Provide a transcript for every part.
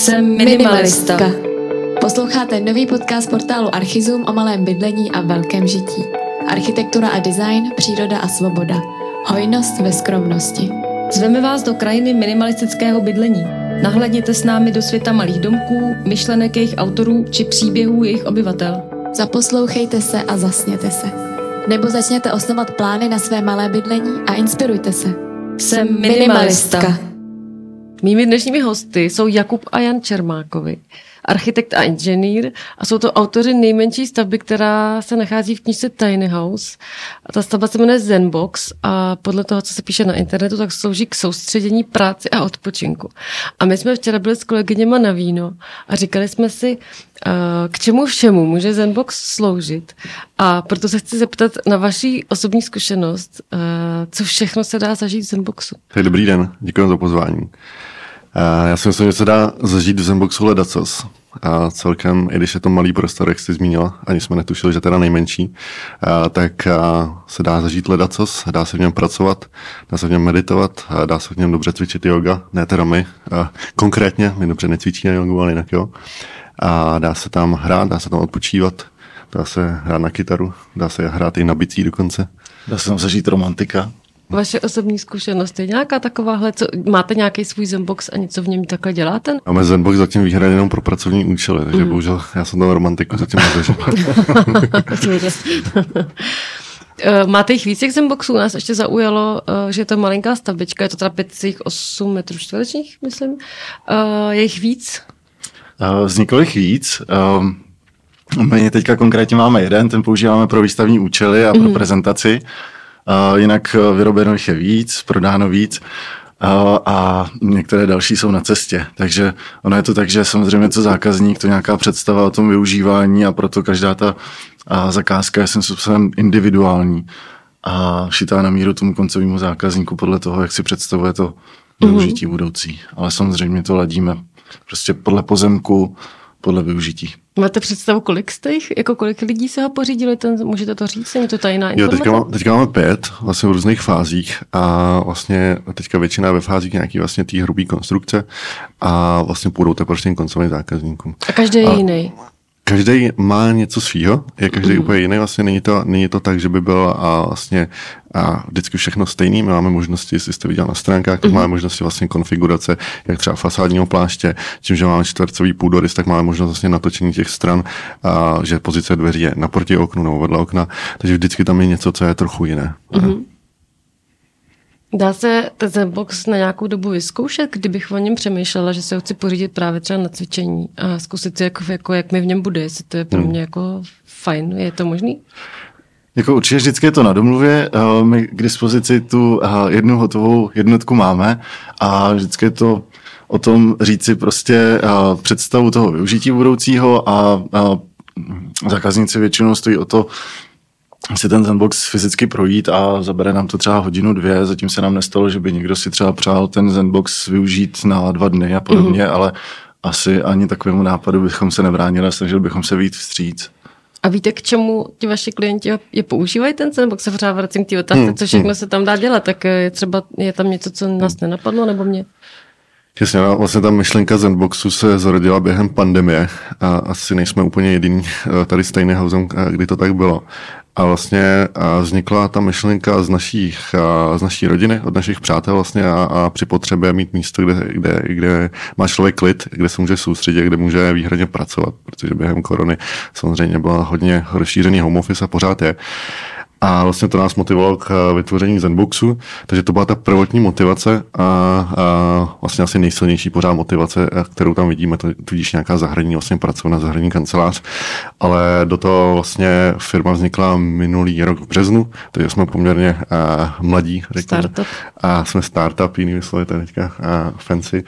Jsem minimalista. Posloucháte nový podcast portálu Archizum o malém bydlení a velkém žití. Architektura a design, příroda a svoboda. Hojnost ve skromnosti. Zveme vás do krajiny minimalistického bydlení. Nahlédněte s námi do světa malých domků, myšlenek jejich autorů či příběhů jejich obyvatel. Zaposlouchejte se a zasněte se. Nebo začněte osnovat plány na své malé bydlení a inspirujte se. Jsem minimalista. Mými dnešními hosty jsou Jakub a Jan Čermákovi, architekt a inženýr a jsou to autoři nejmenší stavby, která se nachází v knižce Tiny House. A ta stavba se jmenuje Zenbox a podle toho, co se píše na internetu, tak slouží k soustředění práci a odpočinku. A my jsme včera byli s kolegyněma na víno a říkali jsme si, eh, k čemu všemu může Zenbox sloužit. A proto se chci zeptat na vaší osobní zkušenost, eh, co všechno se dá zažít v Zenboxu. Tak dobrý den, děkuji za pozvání. Já si myslím, že se dá zažít v Zenboxu ledacos. A celkem, i když je to malý prostor, jak jsi zmínila, ani jsme netušili, že teda nejmenší, a, tak a, se dá zažít ledacos, dá se v něm pracovat, dá se v něm meditovat, a dá se v něm dobře cvičit yoga, ne teda my, a, konkrétně, my dobře necvičíme jogu, ale jinak jo. A dá se tam hrát, dá se tam odpočívat, dá se hrát na kytaru, dá se hrát i na bicí dokonce. Dá se tam zažít romantika. Vaše osobní zkušenost je nějaká takováhle, co, máte nějaký svůj Zenbox a něco v něm takhle děláte? Máme Zenbox zatím výhradně jenom pro pracovní účely, takže mm. bohužel já jsem tam romantiku zatím nezažil. Eh, máte jich víc těch Zenboxů? Nás ještě zaujalo, eh, že je to malinká stavbička, je to teda 5,8 metrů čtverečních, myslím. Eh, je jich víc? Vzniklo jich víc. My teďka konkrétně máme jeden, ten používáme pro výstavní účely a pro mm. prezentaci. Jinak vyrobeno jich je víc, prodáno víc a některé další jsou na cestě. Takže ono je to tak, že samozřejmě to zákazník, to nějaká představa o tom využívání a proto každá ta zakázka je svým způsobem individuální a šitá na míru tomu koncovému zákazníku podle toho, jak si představuje to využití mm-hmm. budoucí. Ale samozřejmě to ladíme prostě podle pozemku, podle využití. Máte představu, kolik jste jich, jako kolik lidí se ho pořídili, ten, můžete to říct, je to tajná informace? Jo, teďka, má, teďka máme pět, vlastně v různých fázích a vlastně teďka většina ve fázích nějaký vlastně té hrubý konstrukce a vlastně půjdou teprve těm koncovým zákazníkům. A každý je a, jiný každý má něco svýho, je každý mm. úplně jiný, vlastně není to, není to tak, že by byl a vlastně a vždycky všechno stejný. My máme možnosti, jestli jste viděl na stránkách, tak mm. máme možnosti vlastně konfigurace, jak třeba fasádního pláště, tím, že máme čtvercový půdorys, tak máme možnost vlastně natočení těch stran, a, že pozice dveří je naproti oknu nebo vedle okna, takže vždycky tam je něco, co je trochu jiné. Mm. Dá se ten box na nějakou dobu vyzkoušet, kdybych o něm přemýšlela, že se ho chci pořídit právě třeba na cvičení a zkusit si, jako, jako, jak mi v něm bude, jestli to je pro hmm. mě jako fajn. Je to možný? Jako určitě vždycky je to na domluvě. Eh, my k dispozici tu eh, jednu hotovou jednotku máme a vždycky je to o tom říci prostě eh, představu toho využití budoucího a zákazníci většinou stojí o to si ten Zenbox fyzicky projít a zabere nám to třeba hodinu, dvě. Zatím se nám nestalo, že by někdo si třeba přál ten Zenbox využít na dva dny a podobně, mm-hmm. ale asi ani takovému nápadu bychom se nebránili a snažili bychom se víc vstříc. A víte, k čemu ti vaši klienti je používají ten Zenbox? Se pořád vracím k té otázce, hmm, co všechno hmm. se tam dá dělat. Tak je třeba, je tam něco, co nás nenapadlo, nebo mě? Jasně, no, vlastně ta myšlenka Zenboxu se zrodila během pandemie a asi nejsme úplně jediný eh, tady stejný housem, eh, kdy to tak bylo. A vlastně vznikla ta myšlenka z, našich, z naší rodiny, od našich přátel vlastně a, a při potřebě mít místo, kde, kde, kde má člověk klid, kde se může soustředit, kde může výhradně pracovat, protože během korony samozřejmě byla hodně rozšířený home office a pořád je. A vlastně to nás motivovalo k eh, vytvoření Zenboxu, takže to byla ta prvotní motivace a, a vlastně asi nejsilnější pořád motivace, eh, kterou tam vidíme, to, tudíž nějaká zahradní vlastně pracovna, zahradní kancelář, ale do toho vlastně firma vznikla minulý rok v březnu, takže jsme poměrně a, eh, mladí, řekněme. Startup. A jsme startup, jinými slovy, to je teďka a, fancy.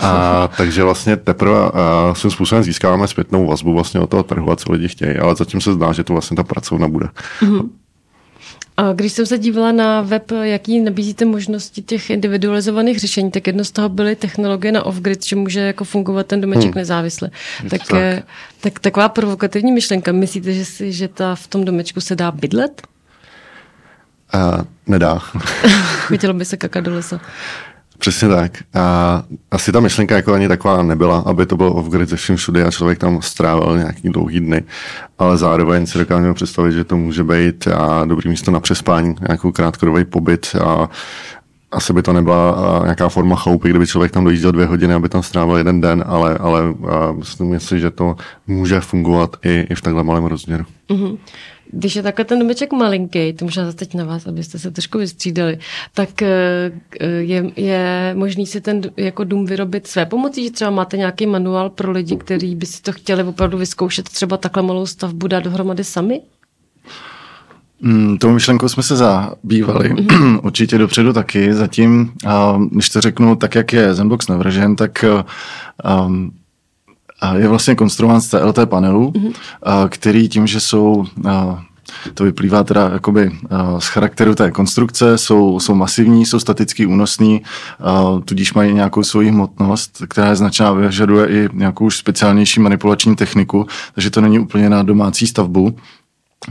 A, takže vlastně teprve a, svým způsobem získáváme zpětnou vazbu vlastně od toho trhu a co lidi chtějí, ale zatím se zdá, že to vlastně ta pracovna bude. Mm-hmm. A když jsem se dívala na web, jaký nabízíte možnosti těch individualizovaných řešení, tak jedno z toho byly technologie na off-grid, že může jako fungovat ten domeček hmm. nezávisle. Tak, tak. Eh, tak taková provokativní myšlenka. Myslíte, že, si, že ta v tom domečku se dá bydlet? Uh, nedá. Chtělo by se kakat do lesa. Přesně tak. A asi ta myšlenka jako ani taková nebyla, aby to bylo off-grid ze všem všude a člověk tam strávil nějaký dlouhý dny, ale zároveň si dokážeme představit, že to může být a dobrý místo na přespání, nějakou krátkodobý pobyt a asi by to nebyla nějaká forma choupy, kdyby člověk tam dojížděl dvě hodiny, aby tam strávil jeden den, ale, ale myslím si, že to může fungovat i, i v takhle malém rozměru. Mm-hmm. Když je takhle ten domeček malinký, to možná zase teď na vás, abyste se trošku vystřídali, tak eh, je, je možný si ten jako dům vyrobit své pomocí, že třeba máte nějaký manuál pro lidi, kteří by si to chtěli opravdu vyzkoušet, třeba takhle malou stavbu dát dohromady sami? Mm, tou myšlenkou jsme se zabývali, mm-hmm. určitě dopředu taky. Zatím, když to řeknu tak, jak je Zenbox navržen, tak um, je vlastně konstruován z TLT panelů, mm-hmm. který tím, že jsou to vyplývá teda jakoby z charakteru té konstrukce, jsou, jsou masivní, jsou staticky únosný, tudíž mají nějakou svoji hmotnost, která je značná, vyžaduje i nějakou už speciálnější manipulační techniku, takže to není úplně na domácí stavbu.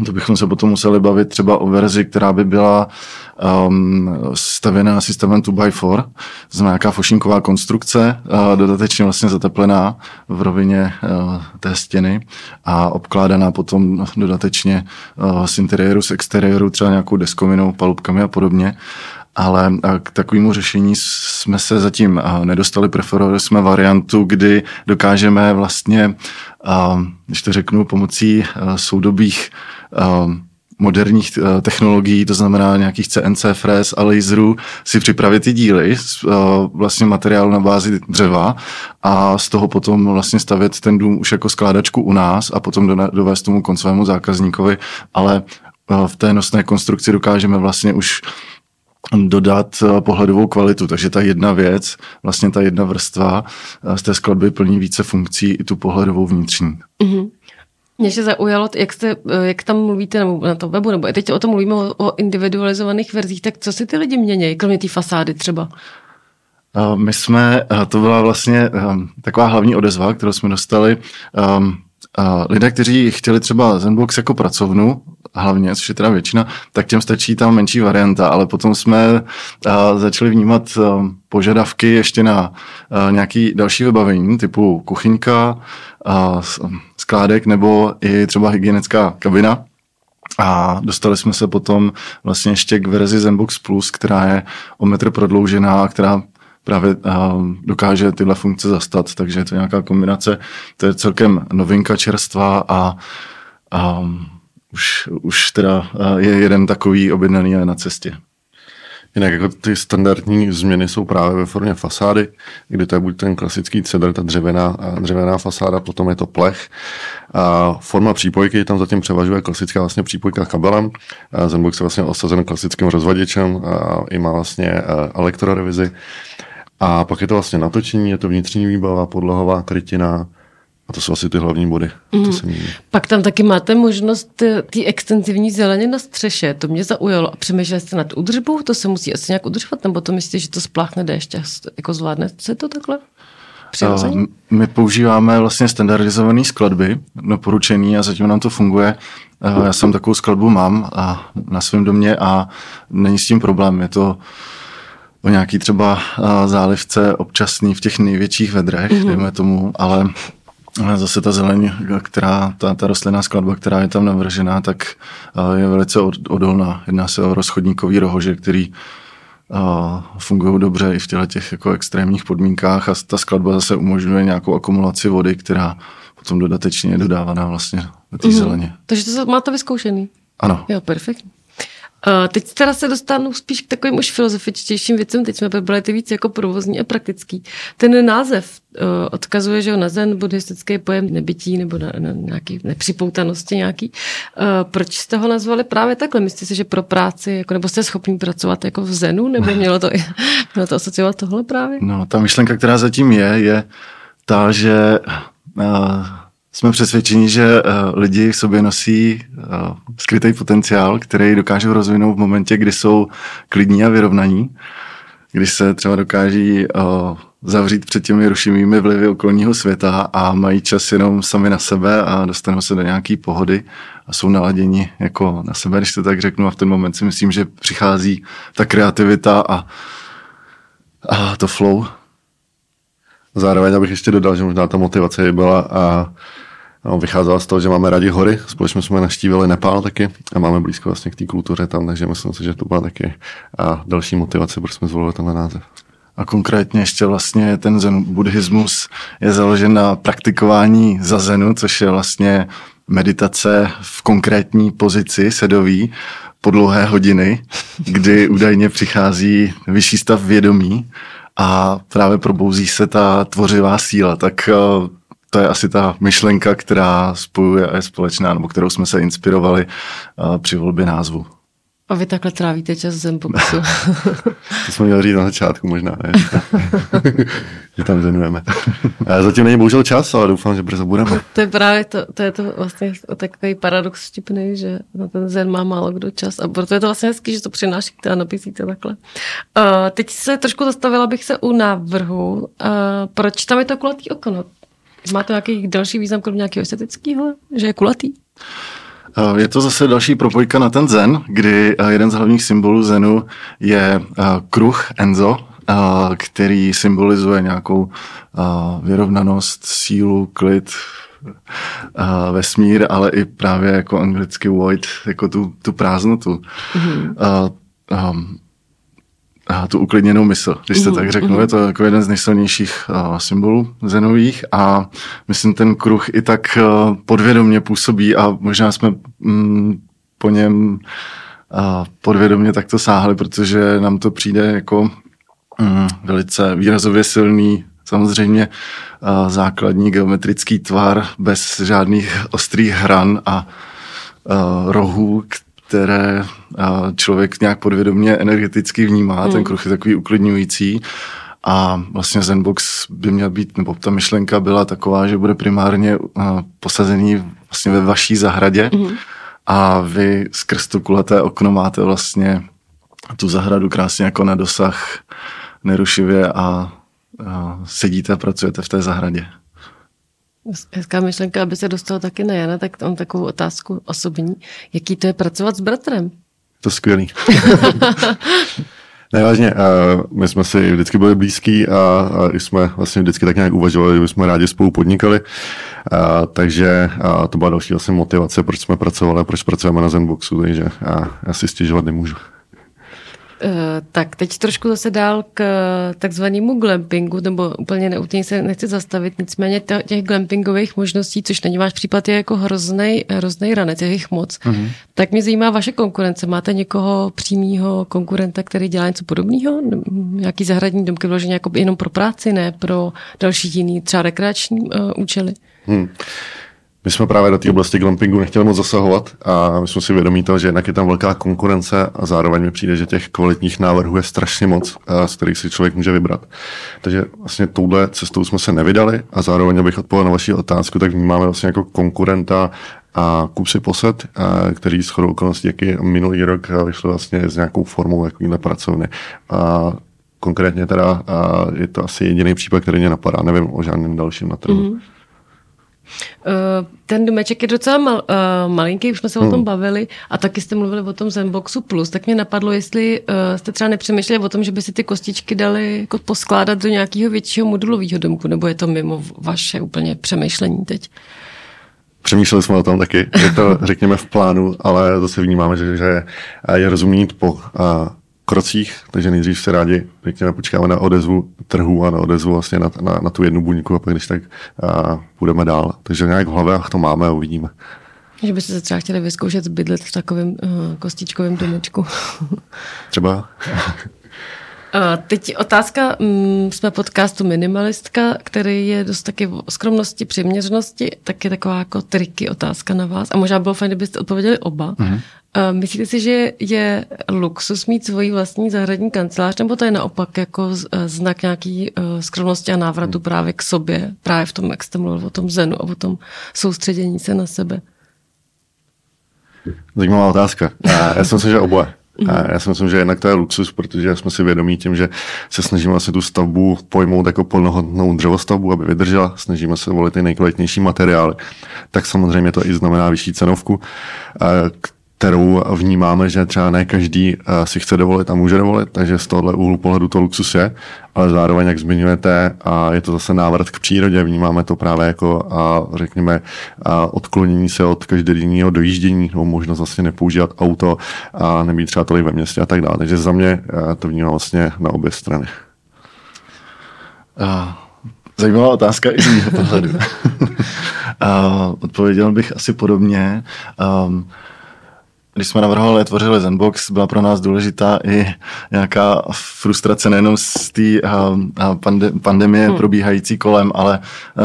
To bychom se potom museli bavit třeba o verzi, která by byla um, stavěná systémem 2x4, to znamená nějaká fošinková konstrukce, uh, dodatečně vlastně zateplená v rovině uh, té stěny a obkládaná potom dodatečně uh, z interiéru, z exteriéru, třeba nějakou deskovinou, palubkami a podobně ale k takovému řešení jsme se zatím nedostali. Preferovali jsme variantu, kdy dokážeme vlastně, když to řeknu, pomocí soudobých moderních technologií, to znamená nějakých CNC fréz a laserů, si připravit ty díly, vlastně materiál na bázi dřeva a z toho potom vlastně stavět ten dům už jako skládačku u nás a potom dovést tomu koncovému zákazníkovi, ale v té nosné konstrukci dokážeme vlastně už dodat eh, pohledovou kvalitu. Takže ta jedna věc, vlastně ta jedna vrstva eh, z té skladby plní více funkcí i tu pohledovou vnitřní. Mm-hmm. Mě se zaujalo, jak, jste, eh, jak tam mluvíte nebo na tom webu, nebo teď o tom mluvíme o, o individualizovaných verzích, tak co si ty lidi mění, kromě té fasády třeba? My jsme, to byla vlastně taková hlavní odezva, kterou jsme dostali. Lidé, kteří chtěli třeba Zenbox jako pracovnu, hlavně, což je teda většina, tak těm stačí tam menší varianta, ale potom jsme začali vnímat požadavky ještě na nějaký další vybavení, typu kuchyňka, skládek nebo i třeba hygienická kabina. A dostali jsme se potom vlastně ještě k verzi Zenbox Plus, která je o metr prodloužená, která právě dokáže tyhle funkce zastat, takže je to nějaká kombinace, to je celkem novinka čerstva a, a už, už teda je jeden takový objednaný na cestě. Jinak jako ty standardní změny jsou právě ve formě fasády, kdy to je buď ten klasický cedr, ta dřevěná, dřevěná fasáda, potom je to plech. A forma přípojky, tam zatím převažuje klasická vlastně přípojka kabelem. Zenbox je vlastně osazen klasickým rozvaděčem a i má vlastně elektrorevizi. A pak je to vlastně natočení, je to vnitřní výbava, podlahová krytina, a to jsou asi ty hlavní body. Mm. To mhm. Pak tam taky máte možnost té extenzivní zeleně na střeše. To mě zaujalo. A přemýšleli jste nad udržbou? To se musí asi nějak udržovat? Nebo to myslíte, že to spláchne déšť a jako zvládne se to takhle? Uh, my používáme vlastně standardizované skladby, doporučený a zatím nám to funguje. Uh, já jsem takovou skladbu mám a na svém domě a není s tím problém. Je to o nějaký třeba zálivce občasný v těch největších vedrech, mm-hmm. dejme tomu, ale zase ta zeleň, která, ta, ta rostlinná skladba, která je tam navržená, tak je velice odolná. Jedná se o rozchodníkový rohože, který fungují dobře i v těchto těch jako extrémních podmínkách a ta skladba zase umožňuje nějakou akumulaci vody, která potom dodatečně je dodávaná vlastně do té mm-hmm. zeleně. Takže to máte vyzkoušený? Ano. Jo, perfektní. Uh, teď teda se dostanu spíš k takovým už filozofičtějším věcem, teď jsme probrali ty víc jako provozní a praktický. Ten název uh, odkazuje, že na zen buddhistický pojem nebytí nebo na, na nějaký nepřipoutanosti nějaký. Uh, proč jste ho nazvali právě takhle? Myslíte si, že pro práci, jako, nebo jste schopni pracovat jako v zenu, nebo mělo to, mělo to asociovat tohle právě? No, ta myšlenka, která zatím je, je ta, že uh, jsme přesvědčeni, že uh, lidi v sobě nosí uh, skrytý potenciál, který dokážou rozvinout v momentě, kdy jsou klidní a vyrovnaní, když se třeba dokáží uh, zavřít před těmi rušivými vlivy okolního světa a mají čas jenom sami na sebe a dostanou se do nějaké pohody a jsou naladěni jako na sebe, když to tak řeknu. A v ten moment si myslím, že přichází ta kreativita a A to flow. Zároveň abych ještě dodal, že možná ta motivace byla a no, vycházela z toho, že máme rádi hory. Společně jsme naštívili Nepál taky a máme blízko vlastně k té kultuře tam, takže myslím si, že to byla taky a další motivace, proč jsme zvolili tenhle název. A konkrétně ještě vlastně ten zen buddhismus je založen na praktikování zazenu, což je vlastně meditace v konkrétní pozici sedový po dlouhé hodiny, kdy údajně přichází vyšší stav vědomí a právě probouzí se ta tvořivá síla. Tak eh, to je asi ta myšlenka, která spojuje a je společná, nebo kterou jsme se inspirovali při volbě názvu. A vy takhle trávíte čas Zenboxu. to jsme měli říct na začátku možná, ne? že tam zenujeme. Zatím není bohužel čas, ale doufám, že brzo budeme. To je právě to, to je to vlastně takový paradox vtipný, že na ten zen má málo kdo čas a proto je to vlastně hezký, že to přinášíte a nabízíte takhle. Uh, teď se trošku zastavila bych se u návrhu. Uh, proč tam je to kulatý okno? Má to nějaký další význam, kromě nějakého estetického, že je kulatý? Je to zase další propojka na ten zen, kdy jeden z hlavních symbolů zenu je kruh Enzo, který symbolizuje nějakou vyrovnanost, sílu, klid, vesmír, ale i právě jako anglicky void, jako tu, tu prázdnotu. Mm-hmm. Tu uklidněnou mysl, když to mm, tak řeknu. Mm. Je to jako jeden z nejsilnějších uh, symbolů zenových a myslím, ten kruh i tak uh, podvědomně působí a možná jsme mm, po něm uh, podvědomně takto sáhli, protože nám to přijde jako mm, velice výrazově silný samozřejmě uh, základní geometrický tvar bez žádných ostrých hran a uh, rohů, které člověk nějak podvědomě energeticky vnímá. Hmm. Ten kruh je takový uklidňující. A vlastně Zenbox by měl být, nebo ta myšlenka byla taková, že bude primárně posazený vlastně ve vaší zahradě mm. a vy skrz to kulaté okno máte vlastně tu zahradu krásně jako na dosah nerušivě a, a sedíte a pracujete v té zahradě. Hezká myšlenka, aby se dostal taky na Jana, tak mám takovou otázku osobní. Jaký to je pracovat s bratrem? To je skvělý. Nevážně, my jsme si vždycky byli blízký a, jsme vlastně vždycky tak nějak uvažovali, že jsme rádi spolu podnikali. A, takže a to byla další vlastně motivace, proč jsme pracovali proč pracujeme na Zenboxu, takže a, já si stěžovat nemůžu. Eh, tak teď trošku zase dál k takzvanému glampingu, nebo úplně neúplně se nechci zastavit, nicméně těch glampingových možností, což není váš případ, je jako hrozný, hrozný ranec, je jich moc. Mm-hmm. Tak mě zajímá vaše konkurence. Máte někoho přímého konkurenta, který dělá něco podobného? Nějaký zahradní domky vložený jako jenom pro práci, ne pro další jiný, třeba rekreační uh, účely? Hmm. My jsme právě do té oblasti glampingu nechtěli moc zasahovat a my jsme si vědomí toho, že jednak je tam velká konkurence a zároveň mi přijde, že těch kvalitních návrhů je strašně moc, z kterých si člověk může vybrat. Takže vlastně touhle cestou jsme se nevydali a zároveň, abych odpověděl na vaši otázku, tak vnímáme vlastně jako konkurenta a Kupsy Poset, který s chodou okolností, jaký minulý rok vyšlo vlastně s nějakou formou takovýhle pracovny. A konkrétně teda je to asi jediný případ, který mě napadá. Nevím o žádném dalším na trhu. Mm-hmm. Eh, ten domeček je docela mal, uh, malinký, už jsme se hmm. o tom hmm. bavili a taky jste mluvili o tom Zenboxu Plus, tak mě napadlo, jestli uh, jste třeba nepřemýšleli o tom, že by si ty kostičky dali jako poskládat do nějakého většího modulového domku, nebo je to mimo vaše úplně přemýšlení teď? Přemýšleli jsme o tom taky, je to řekněme v plánu, ale zase vnímáme, že, že je rozumný po krocích, takže nejdřív se rádi, řekněme, počkáme na odezvu trhu a na odezvu vlastně na, na, na tu jednu buňku a pak když tak a půjdeme dál. Takže nějak v hlavě to máme a uvidíme. Že byste se třeba chtěli vyzkoušet bydlet v takovém uh, kostičkovém domečku. třeba. Teď otázka, mm, jsme podcastu Minimalistka, který je dost taky o skromnosti, přiměřenosti, tak je taková jako triky otázka na vás. A možná bylo fajn, kdybyste odpověděli oba. Mm-hmm. Myslíte si, že je luxus mít svoji vlastní zahradní kancelář, nebo to je naopak jako e, znak nějaký e, skromnosti a návratu hmm. právě k sobě, právě v tom, jak jste mluvil o tom zenu a o tom soustředění se na sebe? Zajímavá otázka. Já si myslím, že oboje. A já si myslím, že jednak to je luxus, protože jsme si vědomí tím, že se snažíme vlastně tu stavbu pojmout jako plnohodnou dřevostavbu, aby vydržela, snažíme se volit ty nejkvalitnější materiály, tak samozřejmě to i znamená vyšší cenovku, kterou vnímáme, že třeba ne každý eh, si chce dovolit a může dovolit, takže z tohohle úhlu pohledu to luxus je, ale zároveň, jak zmiňujete, a je to zase návrat k přírodě, vnímáme to právě jako, a řekněme, odklonění se od každodenního dojíždění, nebo možnost vlastně nepoužívat auto a nebýt třeba tolik ve městě a tak dále. Takže za mě eh, to vnímám vlastně na obě strany. Zajímavá otázka i z mého pohledu. odpověděl bych asi podobně. Um, když jsme navrhovali, tvořili Zenbox, byla pro nás důležitá i nějaká frustrace nejenom z té pande, pandemie hmm. probíhající kolem, ale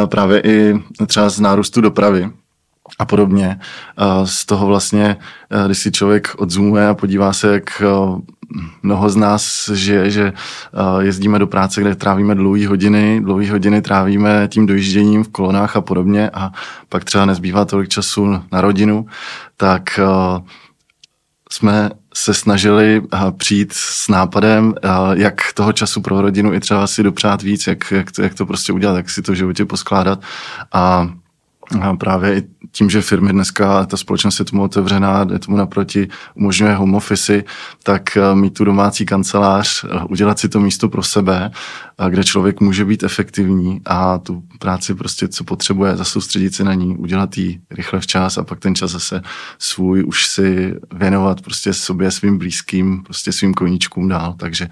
právě i třeba z nárůstu dopravy a podobně. Z toho vlastně, když si člověk odzumuje a podívá se, jak mnoho z nás žije, že jezdíme do práce, kde trávíme dlouhé hodiny, dlouhé hodiny trávíme tím dojížděním v kolonách a podobně a pak třeba nezbývá tolik času na rodinu, tak jsme se snažili eh, přijít s nápadem, eh, jak toho času pro rodinu i třeba si dopřát víc, jak, jak, to, jak to prostě udělat, jak si to v životě poskládat. A a právě i tím, že firmy dneska, ta společnost je tomu otevřená, je tomu naproti, umožňuje home office, tak eh, mít tu domácí kancelář, udělat si to místo pro sebe kde člověk může být efektivní a tu práci prostě, co potřebuje, zasoustředit se na ní, udělat ji rychle včas a pak ten čas zase svůj už si věnovat prostě sobě, svým blízkým, prostě svým koníčkům dál. Takže,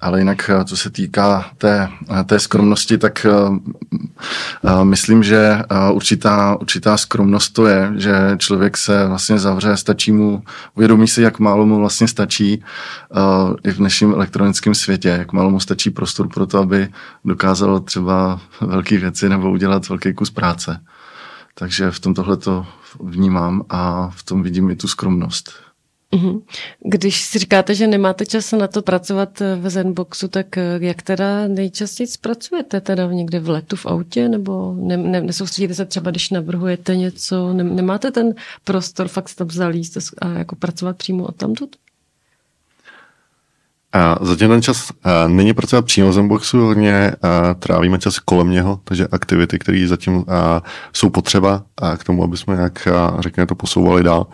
ale jinak, co se týká té, té skromnosti, tak myslím, že uh, určitá, určitá skromnost to je, že člověk se vlastně zavře, stačí mu, uvědomí si, jak málo mu vlastně stačí uh, i v dnešním elektronickém světě, jak málo mu stačí prostor pro to, aby dokázal třeba velké věci nebo udělat velký kus práce. Takže v tom tohle to vnímám a v tom vidím i tu skromnost. Mhm. Když si říkáte, že nemáte čas na to pracovat v Zenboxu, tak eh, jak teda nejčastěji zpracujete? Teda někde v letu v autě nebo ne, ne, nesoustředíte se třeba, když navrhujete něco? Ne, nemáte ten prostor fakt tam zalíst a jako pracovat přímo od tamtud? Zatím ten čas není pracovat přímo v Zenboxu, hodně trávíme čas kolem něho, takže aktivity, které zatím jsou potřeba k tomu, aby jsme nějak, řekněme, to posouvali dál.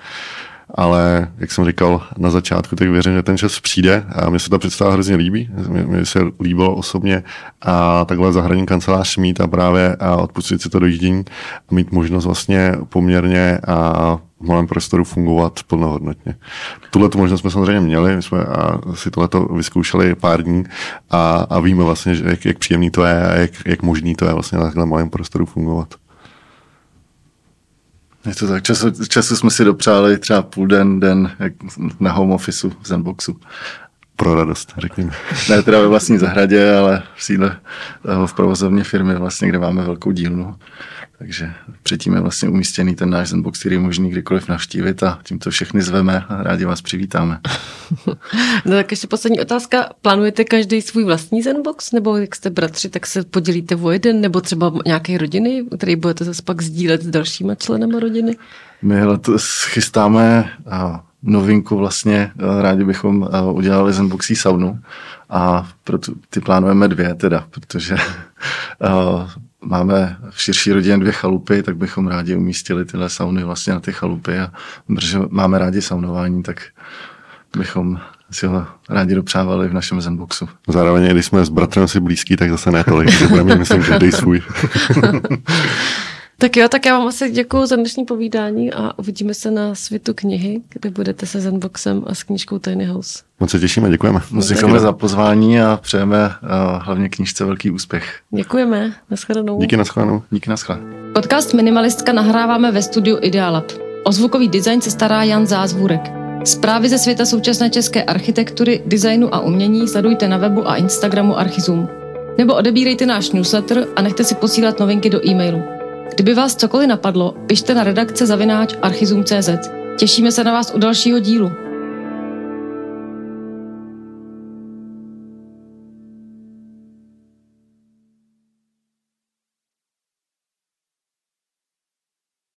Ale, jak jsem říkal na začátku, tak věřím, že ten čas přijde a mně se ta představa hrozně líbí. Mně se líbilo osobně a takhle zahradní kancelář mít a právě a odpustit si to dojíždění a mít možnost vlastně poměrně a v malém prostoru fungovat plnohodnotně. Tuhle tu možnost jsme samozřejmě měli, my jsme a si tohleto vyzkoušeli pár dní a, a víme vlastně, že jak, jak příjemný to je a jak, jak možný to je vlastně na takhle malém prostoru fungovat. Je to tak, času, času jsme si dopřáli třeba půl den, den na home officeu v Zenboxu. Pro radost, řekněme. Ne teda ve vlastní zahradě, ale v sídle v provozovně firmy vlastně, kde máme velkou dílnu. Takže předtím je vlastně umístěný ten náš Zenbox, který je možný kdykoliv navštívit a tímto všechny zveme a rádi vás přivítáme. no tak ještě poslední otázka. Plánujete každý svůj vlastní Zenbox? Nebo jak jste bratři, tak se podělíte o jeden? Nebo třeba nějaké rodiny, který budete zase pak sdílet s dalšíma členama rodiny? My letos chystáme novinku vlastně, rádi bychom udělali Zenboxí saunu a proto ty plánujeme dvě teda, protože máme v širší rodině dvě chalupy, tak bychom rádi umístili tyhle sauny vlastně na ty chalupy a protože máme rádi saunování, tak bychom si ho rádi dopřávali v našem Zenboxu. Zároveň, když jsme s bratrem si blízký, tak zase ne tolik, že budeme myslím každý svůj. Tak jo, tak já vám asi děkuji za dnešní povídání a uvidíme se na světu knihy, kde budete se Zenboxem a s knížkou Tiny House. Moc se těšíme, děkujeme. Moc děkujeme za pozvání a přejeme uh, hlavně knížce velký úspěch. Děkujeme, naschledanou. Díky, naschledanou. Díky, naschledanou. Podcast Minimalistka nahráváme ve studiu Idealab. O zvukový design se stará Jan Zázvůrek. Zprávy ze světa současné české architektury, designu a umění sledujte na webu a Instagramu Archizum. Nebo odebírejte náš newsletter a nechte si posílat novinky do e-mailu. Kdyby vás cokoliv napadlo, pište na redakce zavináč archizum.cz. Těšíme se na vás u dalšího dílu.